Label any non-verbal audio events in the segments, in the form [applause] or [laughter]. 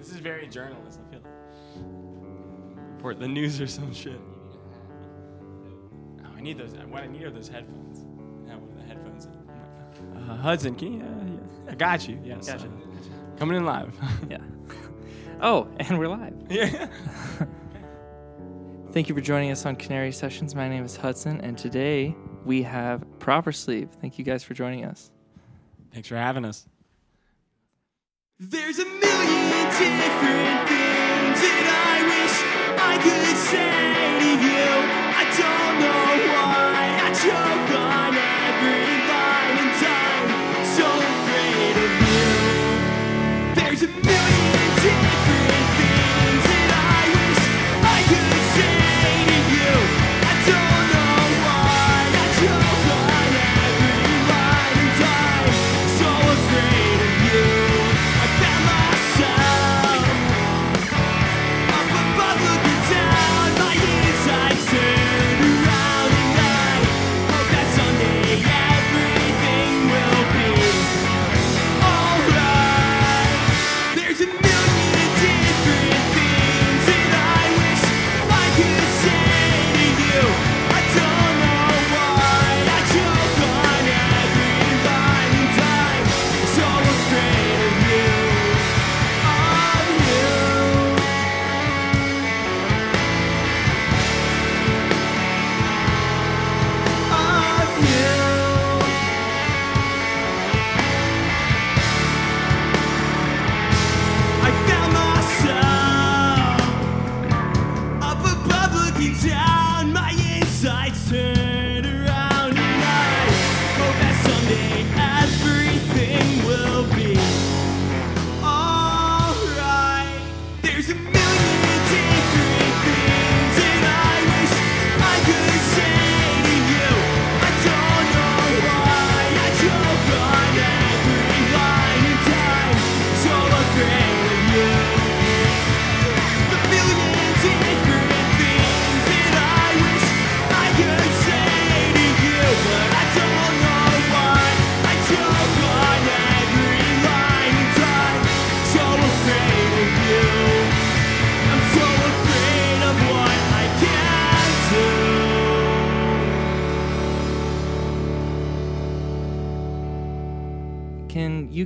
This is very journalist. I feel. Report the news or some shit. Oh, I need those. What I need are those headphones. I have one of the headphones. Uh, Hudson, can you? Uh, yeah. I got you. Yes. Gotcha. uh, coming in live. Yeah. Oh, and we're live. [laughs] yeah. [laughs] Thank you for joining us on Canary Sessions. My name is Hudson, and today we have Proper Sleep. Thank you guys for joining us. Thanks for having us. There's a million different things that I wish I could say to you. I don't know why I choke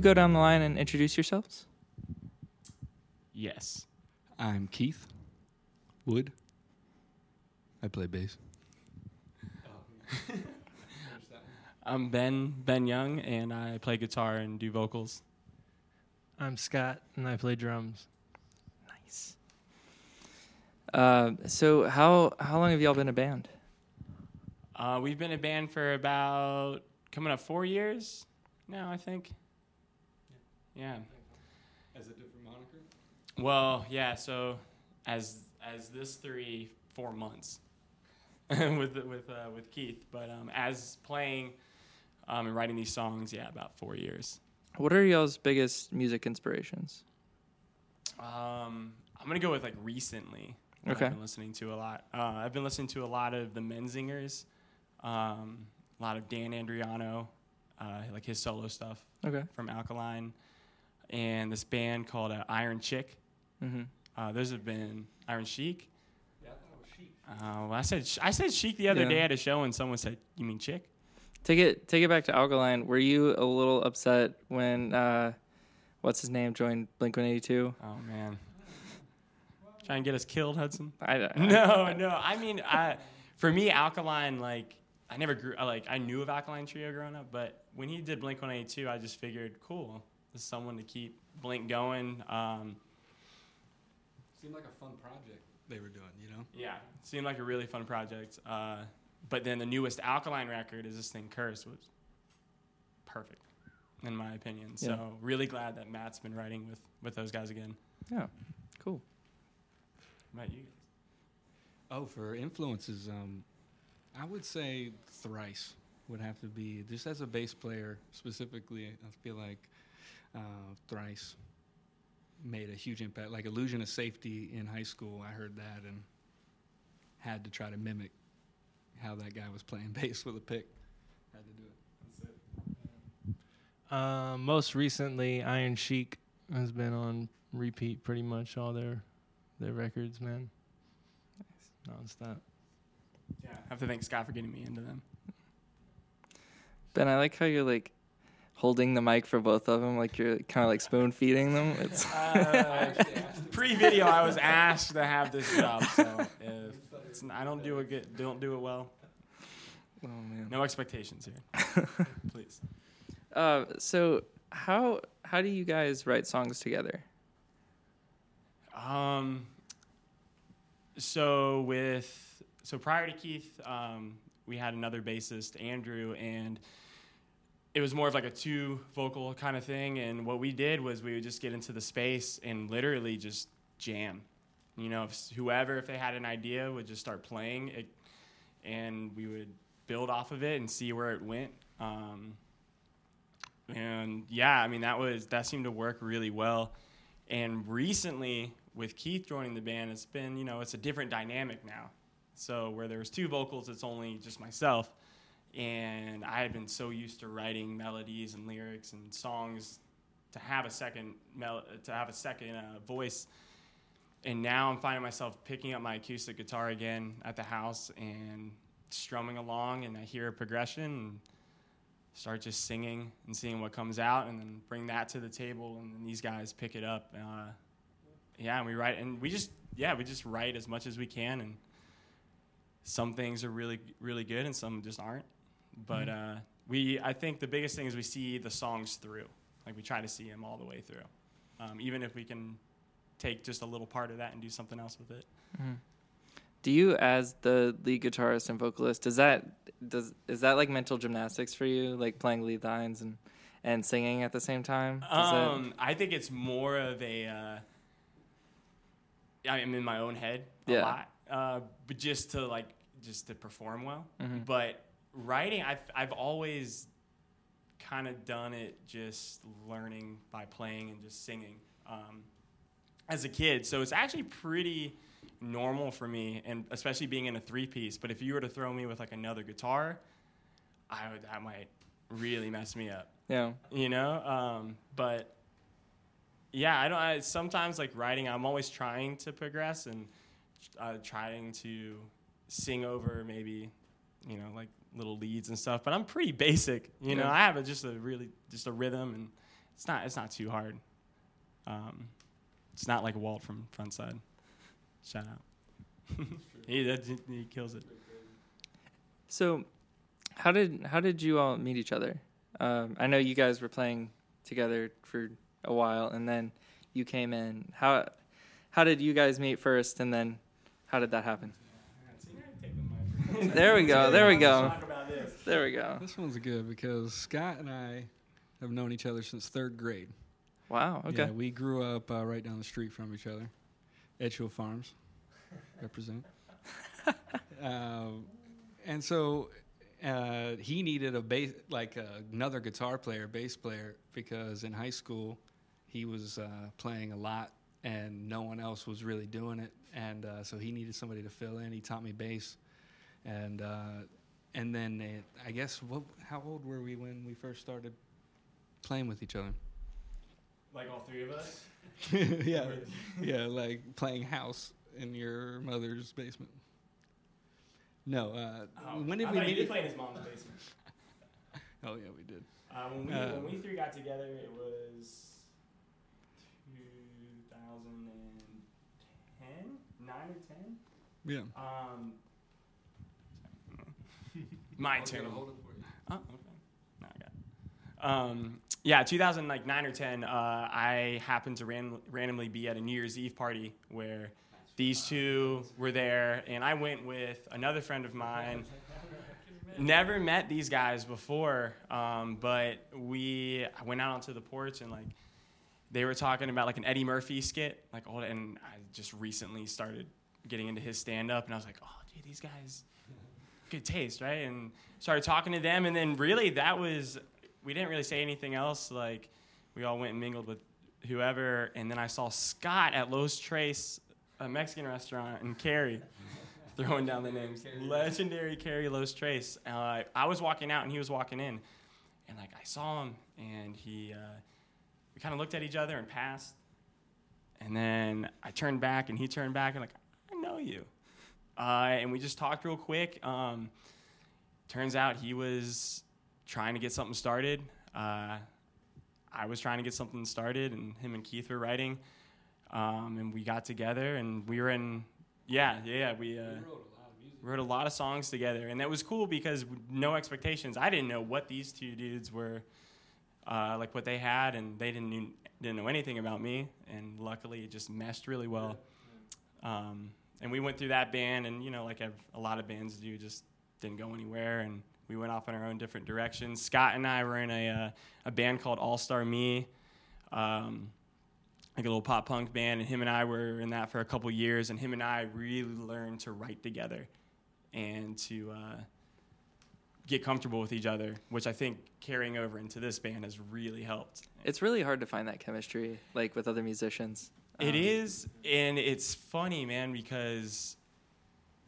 go down the line and introduce yourselves? Yes. I'm Keith Wood. I play bass. [laughs] I'm Ben Ben Young, and I play guitar and do vocals. I'm Scott, and I play drums. Nice. Uh, so how how long have y'all been a band? Uh, we've been a band for about coming up four years now, I think. Yeah. As a different moniker? Well, yeah. So as as this three four months [laughs] with with uh, with Keith, but um, as playing um, and writing these songs, yeah, about four years. What are y'all's biggest music inspirations? Um, I'm gonna go with like recently. Okay. I've been listening to a lot. Uh, I've been listening to a lot of the Menzingers, um, a lot of Dan Andriano, uh, like his solo stuff Okay. from Alkaline, and this band called uh, Iron Chick. Mm-hmm. Uh, those have been Iron Chic. Yeah, I thought it was Chic. Uh, well, I said I said Chic the other Yeah. day at a show, and someone said, "You mean Chick?" Take it take it back to Alkaline. Were you a little upset when uh, what's his name joined Blink One Eighty Two? Oh man, trying to get us killed, Hudson. I, I [laughs] No, no. I mean, I, for me, Alkaline, like, I never grew, like, I knew of Alkaline Trio growing up, but when he did Blink 182, I just figured, cool, this is someone to keep Blink going. Um, Seemed like a fun project they were doing, you know? yeah, seemed like a really fun project. Uh, but then the newest Alkaline record is this thing, Curse, was perfect, in my opinion. Yeah. So, really glad that Matt's been writing with, with those guys again. Yeah. Cool. How about you guys? Oh, for influences, um, I would say Thrice would have to be, just as a bass player specifically, I feel like uh, Thrice made a huge impact. Like Illusion of Safety in high school, I heard that and had to try to mimic how that guy was playing [laughs] bass with a pick. Had to do it. Uh, most recently, Iron Chic has been on repeat pretty much all their their records, man. Nice. Nonstop. Yeah, I have to thank Scott for getting me into them. Ben, I like how you're like holding the mic for both of them, like you're kind of like spoon feeding them. It's Uh, [laughs] pre-video, I was asked to have this job, so if it's, I don't do it good, don't do it well. oh man. No expectations here, [laughs] please. Uh, so how how do you guys write songs together? Um, so with so prior to Keith, um, we had another bassist, Andrew, and it was more of like a two vocal kind of thing. And what we did was we would just get into the space and literally just jam. You know, if whoever, if they had an idea, would just start playing it, and we would build off of it and see where it went. Um, and yeah, I mean that was that seemed to work really well. And recently, with Keith joining the band, it's been, you know, it's a different dynamic now. So where there was two vocals, it's only just myself. And I had been so used to writing melodies and lyrics and songs to have a second mel- to have a second uh, voice. And now I'm finding myself picking up my acoustic guitar again at the house and strumming along, and I hear a progression. And, start just singing and seeing what comes out and then bring that to the table and then these guys pick it up uh, yeah and we write and we just yeah we just write as much as we can and some things are really really good and some just aren't but uh, we i think the biggest thing is we see the songs through like we try to see them all the way through um, even if we can take just a little part of that and do something else with it Do you, as the lead guitarist and vocalist, does that does is that like mental gymnastics for you, like playing lead lines and and singing at the same time? Does that- Um, I think it's more of a. Uh, I'm in my own head a Yeah. lot, uh, but just to like just to perform well. Mhm. But writing, I've I've always kind of done it just learning by playing and just singing um, as a kid. So it's actually pretty normal for me, and especially being in a three piece. But if you were to throw me with like another guitar, I would that might really mess me up yeah. you know um, but yeah i don't I, sometimes like writing i'm always trying to progress and uh, trying to sing over maybe you know like little leads and stuff but i'm pretty basic you know i have a, just a really just a rhythm and it's not it's not too hard um, it's not like walt from frontside shout out [laughs] he, that, he kills it So, how did how did you all meet each other? Um, I know you guys were playing together for a while, and then you came in. How how did you guys meet first, and then how did that happen? [laughs] There we go. There we go. Talk about this. There we go. This one's good because Scott and I have known each other since third grade. Wow. Okay. Yeah, we grew up uh, right down the street from each other. Edgehill Farms, [laughs] represent. um, [laughs] and so uh, he needed a bass, like uh, another guitar player, bass player, because in high school he was uh, playing a lot and no one else was really doing it. And uh, so he needed somebody to fill in. He taught me bass, and uh, and then it, I guess what? How old were we when we first started playing with each other? like all three of us [laughs] yeah, yeah, like playing house in your mother's basement. No, uh, Oh, when did I we meet? did play in his mom's basement. [laughs] oh yeah, we did. Uh, when, we, Uh, when we three got together, it was 2010, nine or ten. Yeah. Um, my turn. Oh, okay. No, I got it. Um, yeah, 2000 like nine or ten. Uh, I happened to ran- randomly be at a New Year's Eve party where these two were there, and I went with another friend of mine. Never met these guys before, um, but we I went out onto the porch and like they were talking about like an Eddie Murphy skit, like old, and I just recently started getting into his stand up, and I was like, oh, dude, these guys, good taste, right? And started talking to them, and then really that was we didn't really say anything else. Like we all went and mingled with whoever, and then I saw Scott at Los Tres, a Mexican restaurant in Cary. [laughs] Throwing down the names, legendary Cary Los Tres. Uh, I was walking out and he was walking in, and like I saw him, and he, uh, we kind of looked at each other and passed, And then I turned back, and he turned back, and like, I know you. Uh, and we just talked real quick. Um, turns out he was trying to get something started. Uh, I was trying to get something started, and him and Keith were writing. Um, and we got together, and we were in, yeah, yeah, yeah, we. Uh, wrote a lot of songs together, and that was cool because no expectations. I didn't know what these two dudes were, uh, like what they had, and they didn't knew, didn't know anything about me. And luckily, it just meshed really well. Um, and we went through that band, and you know, like a lot of bands do, just didn't go anywhere, and we went off in our own different directions. Scott and I were in a uh, a band called All Star Me. Um, like a little pop punk band, and him and I were in that for a couple years, and him and I really learned to write together and to uh, get comfortable with each other, which I think carrying over into this band has really helped. It's really hard to find that chemistry, like with other musicians. It Um, is, and it's funny, man, because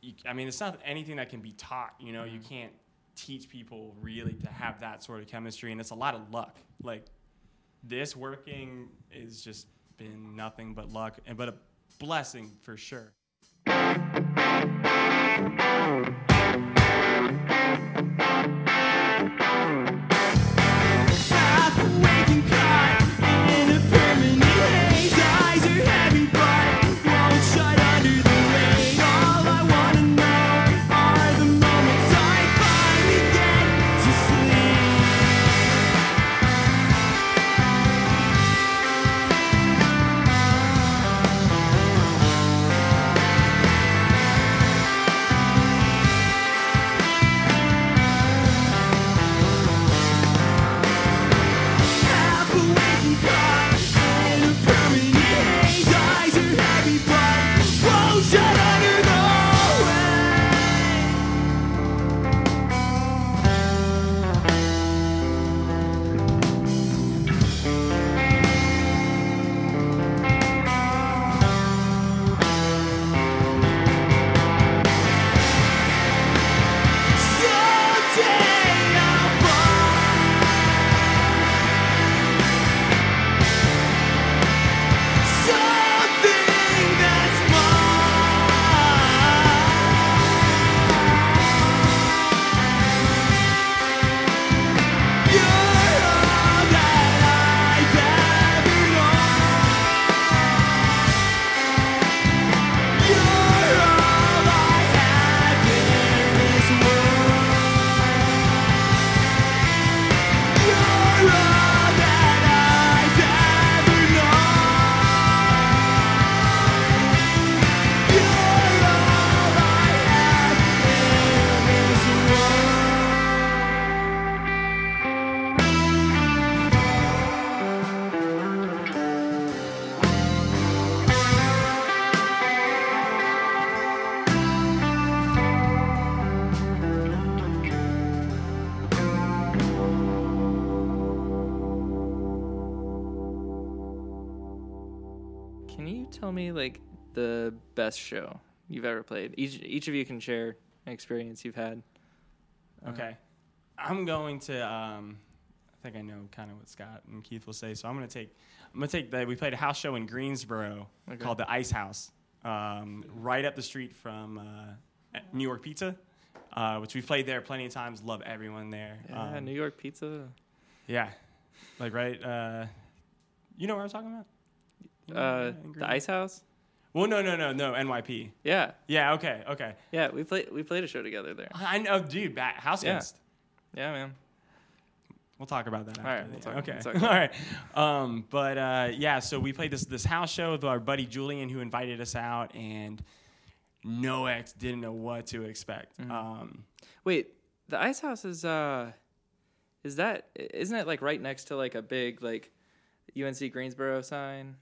you, I mean, it's not anything that can be taught. You know, you can't teach people really to have that sort of chemistry, and it's a lot of luck. Like this working is just been nothing but luck, and but a blessing for sure. Best show you've ever played? Each each of you can share an experience you've had. Uh, Okay. I'm going to. Um, I think I know kind of what Scott and Keith will say, so I'm going to take. I'm going to take the. We played a house show in Greensboro Okay. called the Ice House, um, right up the street from uh, New York Pizza, uh, which we played there plenty of times. Love everyone there. Yeah, Um, New York pizza. Yeah, like right. Uh, you know what I'm talking about? Uh, the Ice House. Well, no, no, no, no. NYP. Yeah, Yeah. Okay. Okay. yeah. We played we played a show together there. I know, dude. Bat, house Yeah. guest. Yeah, man. We'll talk about that. All after [laughs] right, we'll talk- okay. we'll All. Um, but uh, yeah, so we played this this house show with our buddy Julian, who invited us out, and no ex didn't know what to expect. Mm-hmm. Um, Wait, the Ice House is uh, is that isn't it like right next to like a big like UNC Greensboro sign?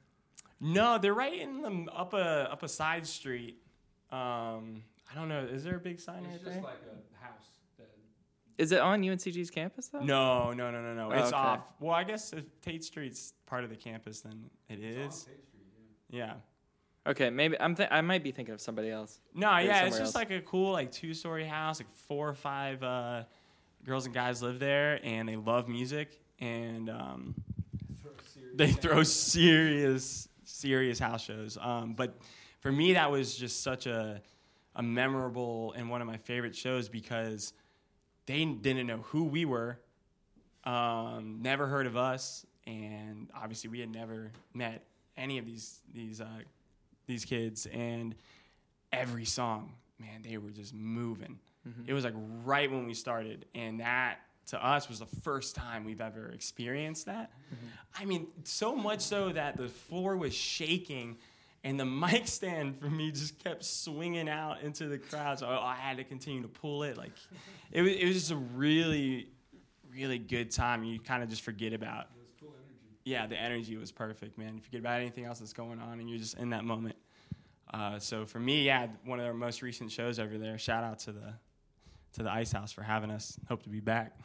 No, they're right in the up a up a side street. Um, I don't know. Is there a big sign it's right there? It's just like a house. That Is it on UNCG's campus though? no, no, no, no, no. Oh, It's okay. off. Well, I guess if Tate Street's part of the campus, then it is. Yeah. Okay, maybe I'm th- I might be thinking of somebody else. No, Or yeah, it's just else. like a cool like two story house, like four or five uh, girls and guys live there, and they love music, and um, they throw serious, serious house shows. Um, but for me, that was just such a a memorable and one of my favorite shows because they didn't know who we were, um, never heard of us, and obviously we had never met any of these these uh, these kids. And every song, man, they were just moving. It was like right when we started, and that to us was the first time we've ever experienced that. I mean, so much so that the floor was shaking, and the [laughs] mic stand for me just kept swinging out into the crowd. So I had to continue to pull it. Like, it was it was just a really, really good time. You kind of just forget about. Yeah, the energy was perfect, man. You forget about anything else that's going on, and you're just in that moment. Uh, so for me, yeah, one of our most recent shows over there. Shout out to the to the Ice House for having us. Hope to be back.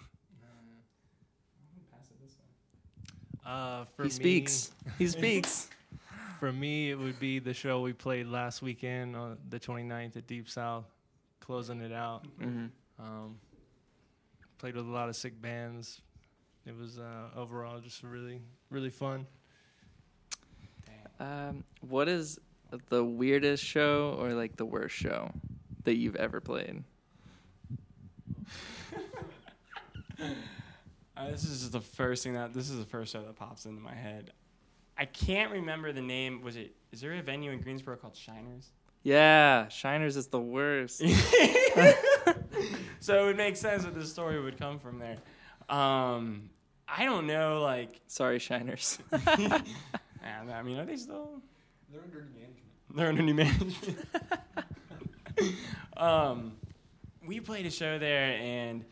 Uh, for he me, speaks. He [laughs] speaks. For me, it would be the show we played last weekend on the 29th at Deep South, closing it out. hmm Um, played with a lot of sick bands. It was uh, overall just really, really fun. Um, what is the weirdest show or like the worst show that you've ever played? [laughs] Uh, this is just the first thing that this is the first show that pops into my head. I can't remember the name. Was it? Is there a venue in Greensboro called Shiners? Yeah, Shiners is the worst. [laughs] [laughs] so it would make sense that this story would come from there. Um, I don't know, like, Sorry, Shiners. [laughs] yeah, I mean, are they still? They're under new management. They're under new management. um, we played a show there, and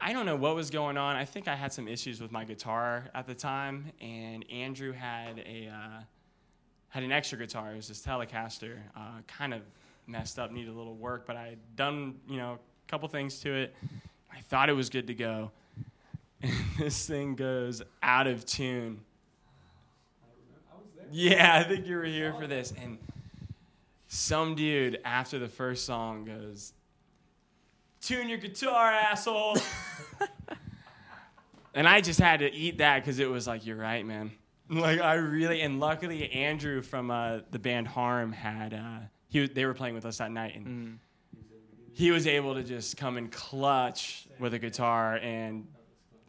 I don't know what was going on. I think I had some issues with my guitar at the time, and Andrew had a uh, had an extra guitar. It was this Telecaster, uh, kind of messed up, needed a little work, but I had done you know a couple things to it. I thought it was good to go, and [laughs] this thing goes out of tune. Yeah, I think you were here for this. And some dude after the first song goes, Tune your guitar, asshole. [laughs] and I just had to eat that because it was like, You're right, man. Like, I really, and luckily, Andrew from uh, the band Harm had, uh, he, was- they were playing with us that night. And Mm. he was able to just come in clutch with a guitar and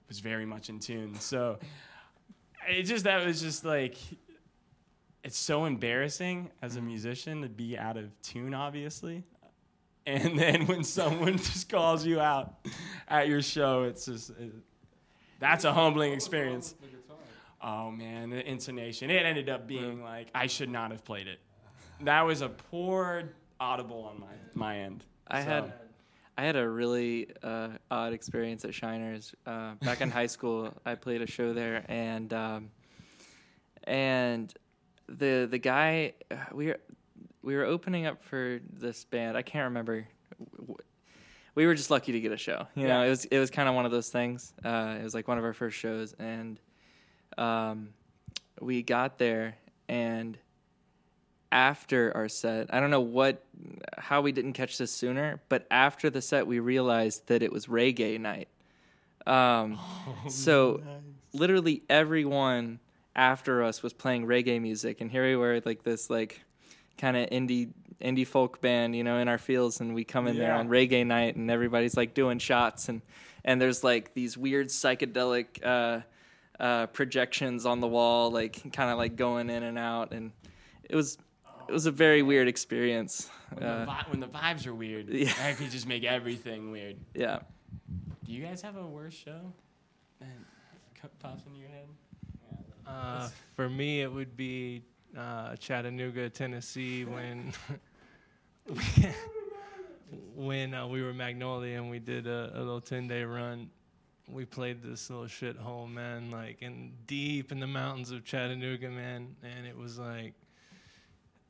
was very much in tune. So it just that was just like it's so embarrassing as a musician to be out of tune, obviously. And then when someone [laughs] just calls you out at your show, it's just it, that's a humbling experience. Oh man, the intonation. It ended up being like I should not have played it. That was a poor audible on my my end. I So- had I had a really uh, odd experience at Shiners. Uh, back in high school, I played a show there, and um, and the the guy uh, we were we were opening up for this band. I can't remember. We were just lucky to get a show. You know, it was it was kind of one of those things. Uh, it was like one of our first shows, and um, we got there and after our set i don't know what how we didn't catch this sooner but after the set we realized that it was reggae night um, [laughs] so literally everyone after us was playing reggae music and here we were like this like kind of indie indie folk band you know in our fields and we come in there on reggae night and everybody's like doing shots and and there's like these weird psychedelic uh, uh, projections on the wall like kind of like going in and out and it was it was a very weird experience When, the, uh, vi- when the vibes are weird, Yeah. that could just make everything weird. yeah Do you guys have a worse show that co- pops into your head? Uh, for me, it would be uh, Chattanooga, Tennessee, [laughs] when [laughs] when uh, we were Magnolia and we did a, a little ten day run. We played this little shithole, man, like in deep in the mountains of Chattanooga, man, and it was like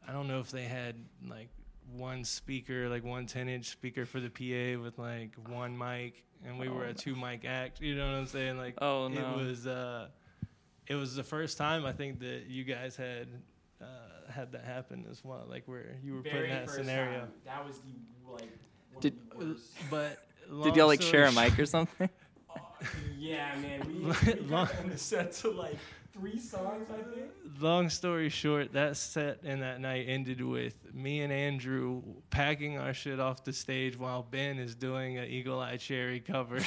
I don't know if they had like one speaker, like one 10 inch speaker for the PA with like one mic, and we Oh, were a two mic act. You know what I'm saying? Like, Oh, no. it was uh, it was the first time I think that you guys had had that happen as well. Like where you were put in that scenario. That was the like. one Did- of the worst. [laughs] But did y'all like share a mic or something Oh, [laughs] yeah, man. We, [laughs] we Long- got on the set to like three songs, I think. Long story short, that set and that night ended with me and Andrew packing our shit off the stage while Ben is doing an Eagle Eye Cherry cover,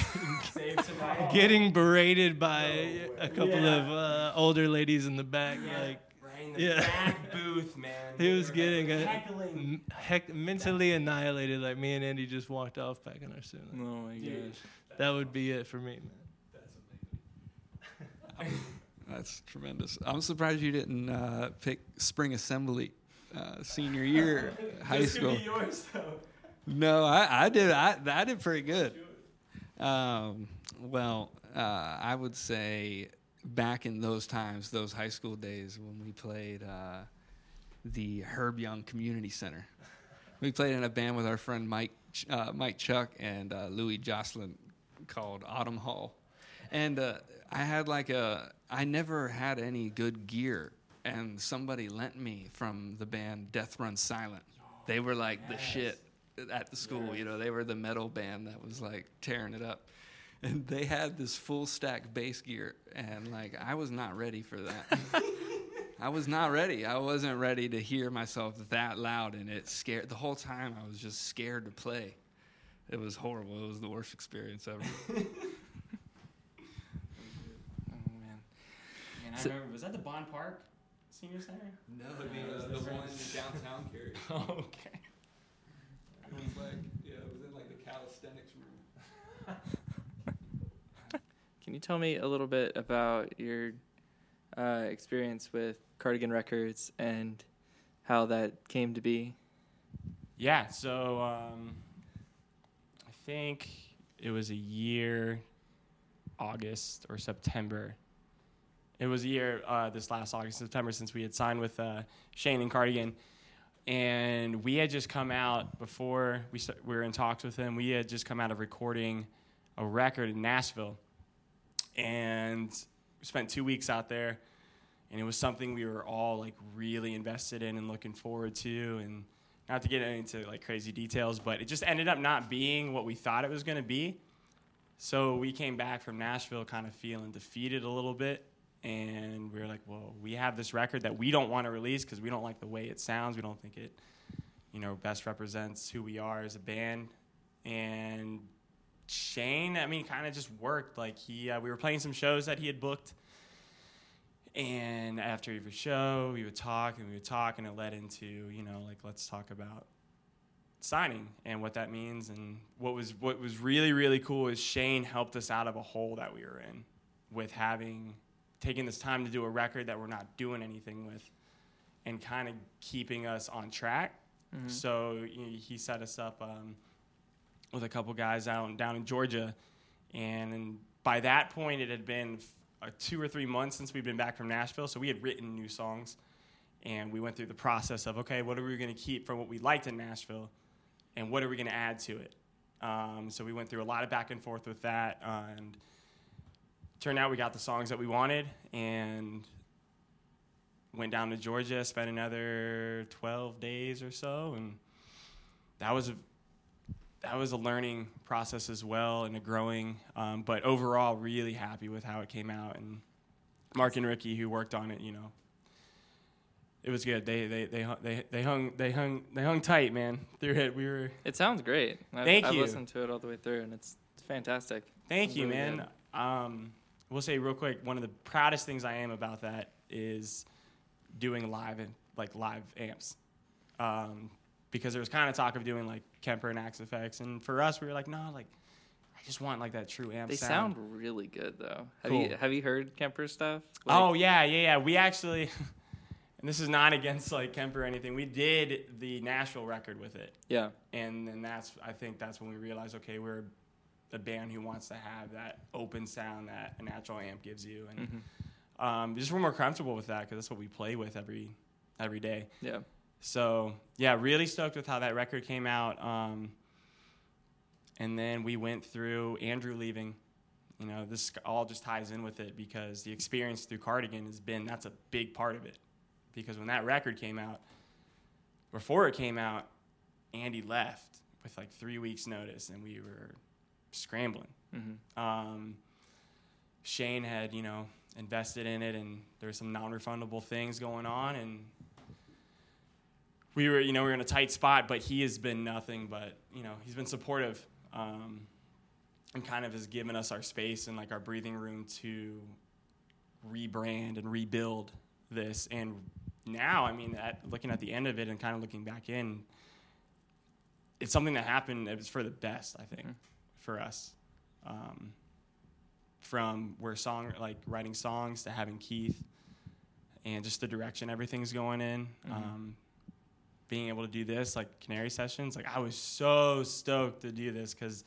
getting berated by No a couple Yeah. of uh, older ladies in the back. Like right in the Yeah. back [laughs] booth, man. he was were getting a, heckling. m- heck, mentally annihilated. Like me and Andy just walked off packing our shit. Like, Oh my Dude. gosh. that would be it for me, man. That's [laughs] amazing. that's tremendous. I'm surprised you didn't uh, pick spring assembly uh, senior year [laughs] high This could school. be yours, though. No, I, I did. I, I did pretty good. Um, well, uh, I would say back in those times, those high school days when we played uh, the Herb Young Community Center. We played in a band with our friend Mike uh, Mike Chuck and uh, Louis Jocelyn called Autumn Hall, and uh, I had like a I never had any good gear, and somebody lent me from the band Death Run Silent. They were like the shit at the school, you know. They were the metal band that was like tearing it up. And they had this full stack bass gear and like I was not ready for that. [laughs] I was not ready. I wasn't ready to hear myself that loud and it scared the whole time I was just scared to play. It was horrible. It was the worst experience ever. [laughs] [laughs] Oh man. Man, I So- remember. Was that the Bond Park Senior Center? no, it was the one in downtown Cary. Oh, okay. It was like yeah, it was in like the calisthenics room. Can you tell me a little bit about your uh, experience with Cardigan Records and how that came to be? Yeah. So um, I think it was a year, August or September. It was a year uh, this last August, September, since we had signed with uh, Shane and Cardigan, and we had just come out before we st- we were in talks with him. We had just come out of recording a record in Nashville, and spent two weeks out there, and it was something we were all like really invested in and looking forward to, and not to get into like crazy details, but it just ended up not being what we thought it was going to be. So we came back from Nashville kind of feeling defeated a little bit. And we were like, well, we have this record that we don't want to release because we don't like the way it sounds. We don't think it, you know, best represents who we are as a band. And Shane, I mean, kind of just worked. Like he, uh, we were playing some shows that he had booked, and after every show, we would talk and we would talk, and it led into, you know, like let's talk about signing and what that means. And what was what was really really cool is Shane helped us out of a hole that we were in, with having taking this time to do a record that we're not doing anything with, and kind of keeping us on track. So you know, he set us up um, with a couple guys out down in Georgia, and by that point it had been uh, two or three months since we'd been back from Nashville. So we had written new songs, and we went through the process of okay, what are we going to keep from what we liked in Nashville, and what are we going to add to it. Um, so we went through a lot of back and forth with that, uh, and turned out we got the songs that we wanted, and went down to Georgia, spent another 12 days or so, and that was that was a learning process as well and a growing. Um, but overall, really happy with how it came out. And Mark and Ricky, who worked on it, you know, it was good. They they they hung- they they hung they hung they hung tight, man. Through it, we were. It sounds great. I've, Thank I've you. listened to it all the way through, and it's, it's fantastic. Thank you, Really man. Um, we'll say real quick. One of the proudest things I am about that is doing live and like live amps, um, because there was kind of talk of doing like Kemper and Axe-Fx, and for us, we were like, no, like I just want like that true amp They sound. sound really good, though. Have you have you heard Kemper stuff? oh yeah, yeah, yeah. We actually, [laughs] and this is not against like Kemper or anything. We did the Nashville record with it. yeah. and then that's I think that's when we realized okay we're a band who wants to have that open sound that a natural amp gives you and Mhm. um, just we're more comfortable with that because that's what we play with every every day Yeah. So yeah really stoked with how that record came out um, and then we went through Andrew leaving. You know this all just ties in with it because the experience through Cardigan has been that's a big part of it. Because when that record came out before it came out Andy left with like three weeks notice and we were scrambling. Hmm um, Shane had, you know, invested in it, and there were some non-refundable things going on, and we were, you know, we were in a tight spot. But he has been nothing but, you know, he's been supportive, um, and kind of has given us our space and like our breathing room to rebrand and rebuild this. And now, I mean, at, looking at the end of it and kind of looking back in, it's something that happened. It was for the best, I think, for us. Um, from where song like writing songs to having Keith, and just the direction everything's going in. Um, being able to do this like Canary sessions, like I was so stoked to do this because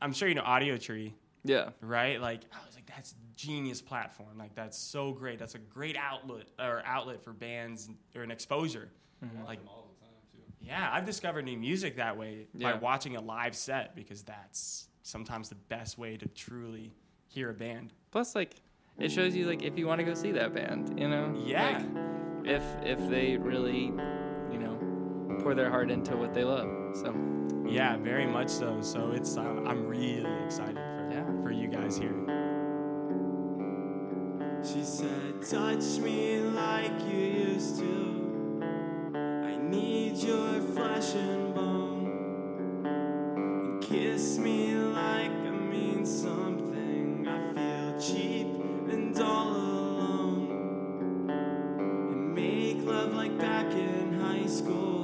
I'm sure you know Audiotree Yeah. right? Like I was like, that's genius platform. Like that's so great. That's a great outlet or outlet for bands or an exposure. Mm-hmm. Like all the time too. yeah, I've discovered new music that way Yeah. by watching a live set because that's sometimes the best way to truly hear a band. Plus, like, it shows you like if you want to go see that band, you know. Yeah. Like, if if they really, you know, pour their heart into what they love. So Yeah, very much so. So it's uh, I'm really excited for Yeah. for you guys here. She said, Touch me like you used to. I need your flesh and bone. And kiss me like I mean something. I feel cheap and all alone. And make love like back in high school.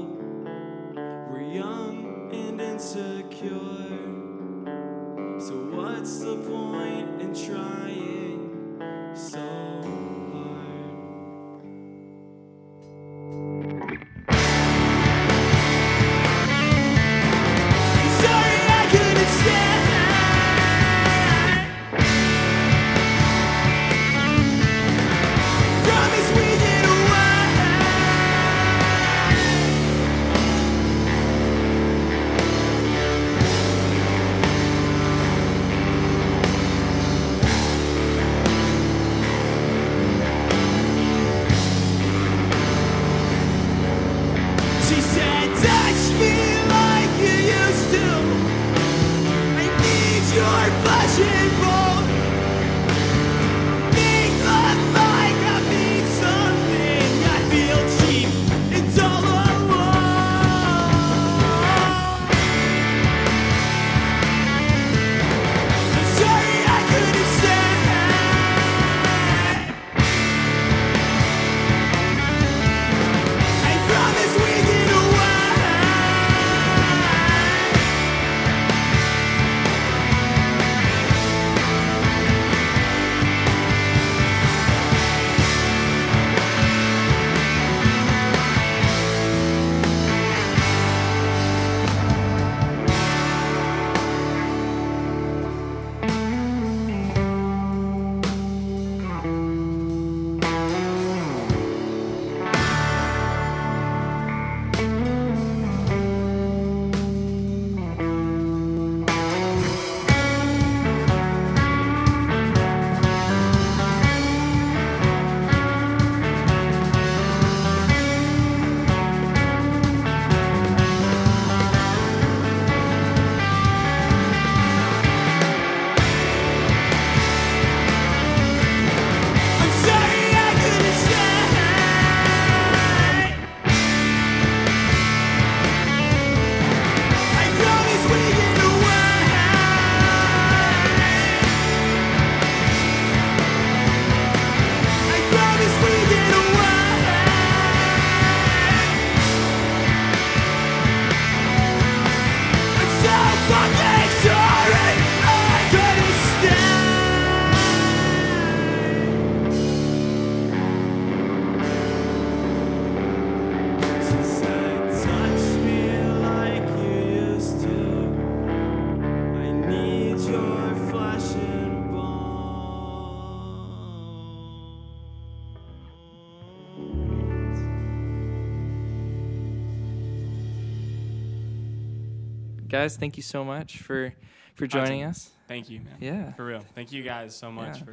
Guys, thank you so much for for joining us. Thank you, man. Yeah. For real. Thank you guys so much Yeah. for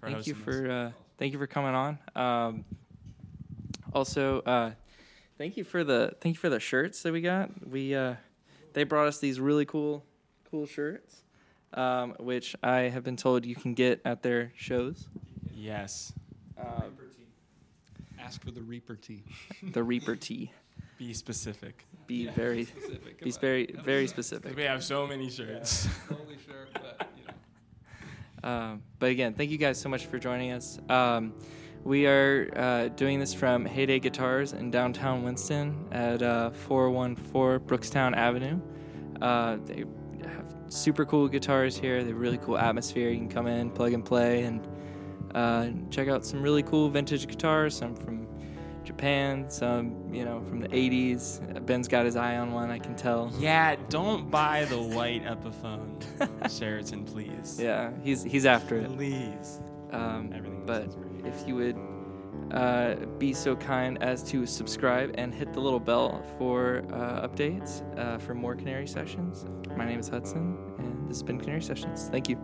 for thank you hosting this. for uh, thank you for coming on. Um, also, uh, thank you for the thank you for the shirts that we got. We uh, they brought us these really cool cool shirts, um, which I have been told you can get at their shows. Yes. Uh, Ask for the Reaper tea. the Reaper tea. Be specific. Be very, Specific. be very, very specific. We have so many shirts. Totally sure, but you know. [laughs] Um, but again, thank you guys so much for joining us. Um, we are uh, doing this from Heyday Guitars in downtown Winston at uh, 414 Brookstown Avenue. Uh, they have super cool guitars here. They have really cool atmosphere. You can come in, plug and play, and uh, check out some really cool vintage guitars. Some from Japan, some you know from the 80s. Ben's got his eye on one. I can tell. yeah, don't buy the white Epiphone [laughs] Sheraton, please. Yeah, he's he's after it. Please. Um, Everything but if you would uh, be so kind as to subscribe and hit the little bell for uh, updates uh, for more Canary Sessions. My name is Hudson, and this has been Canary Sessions. Thank you.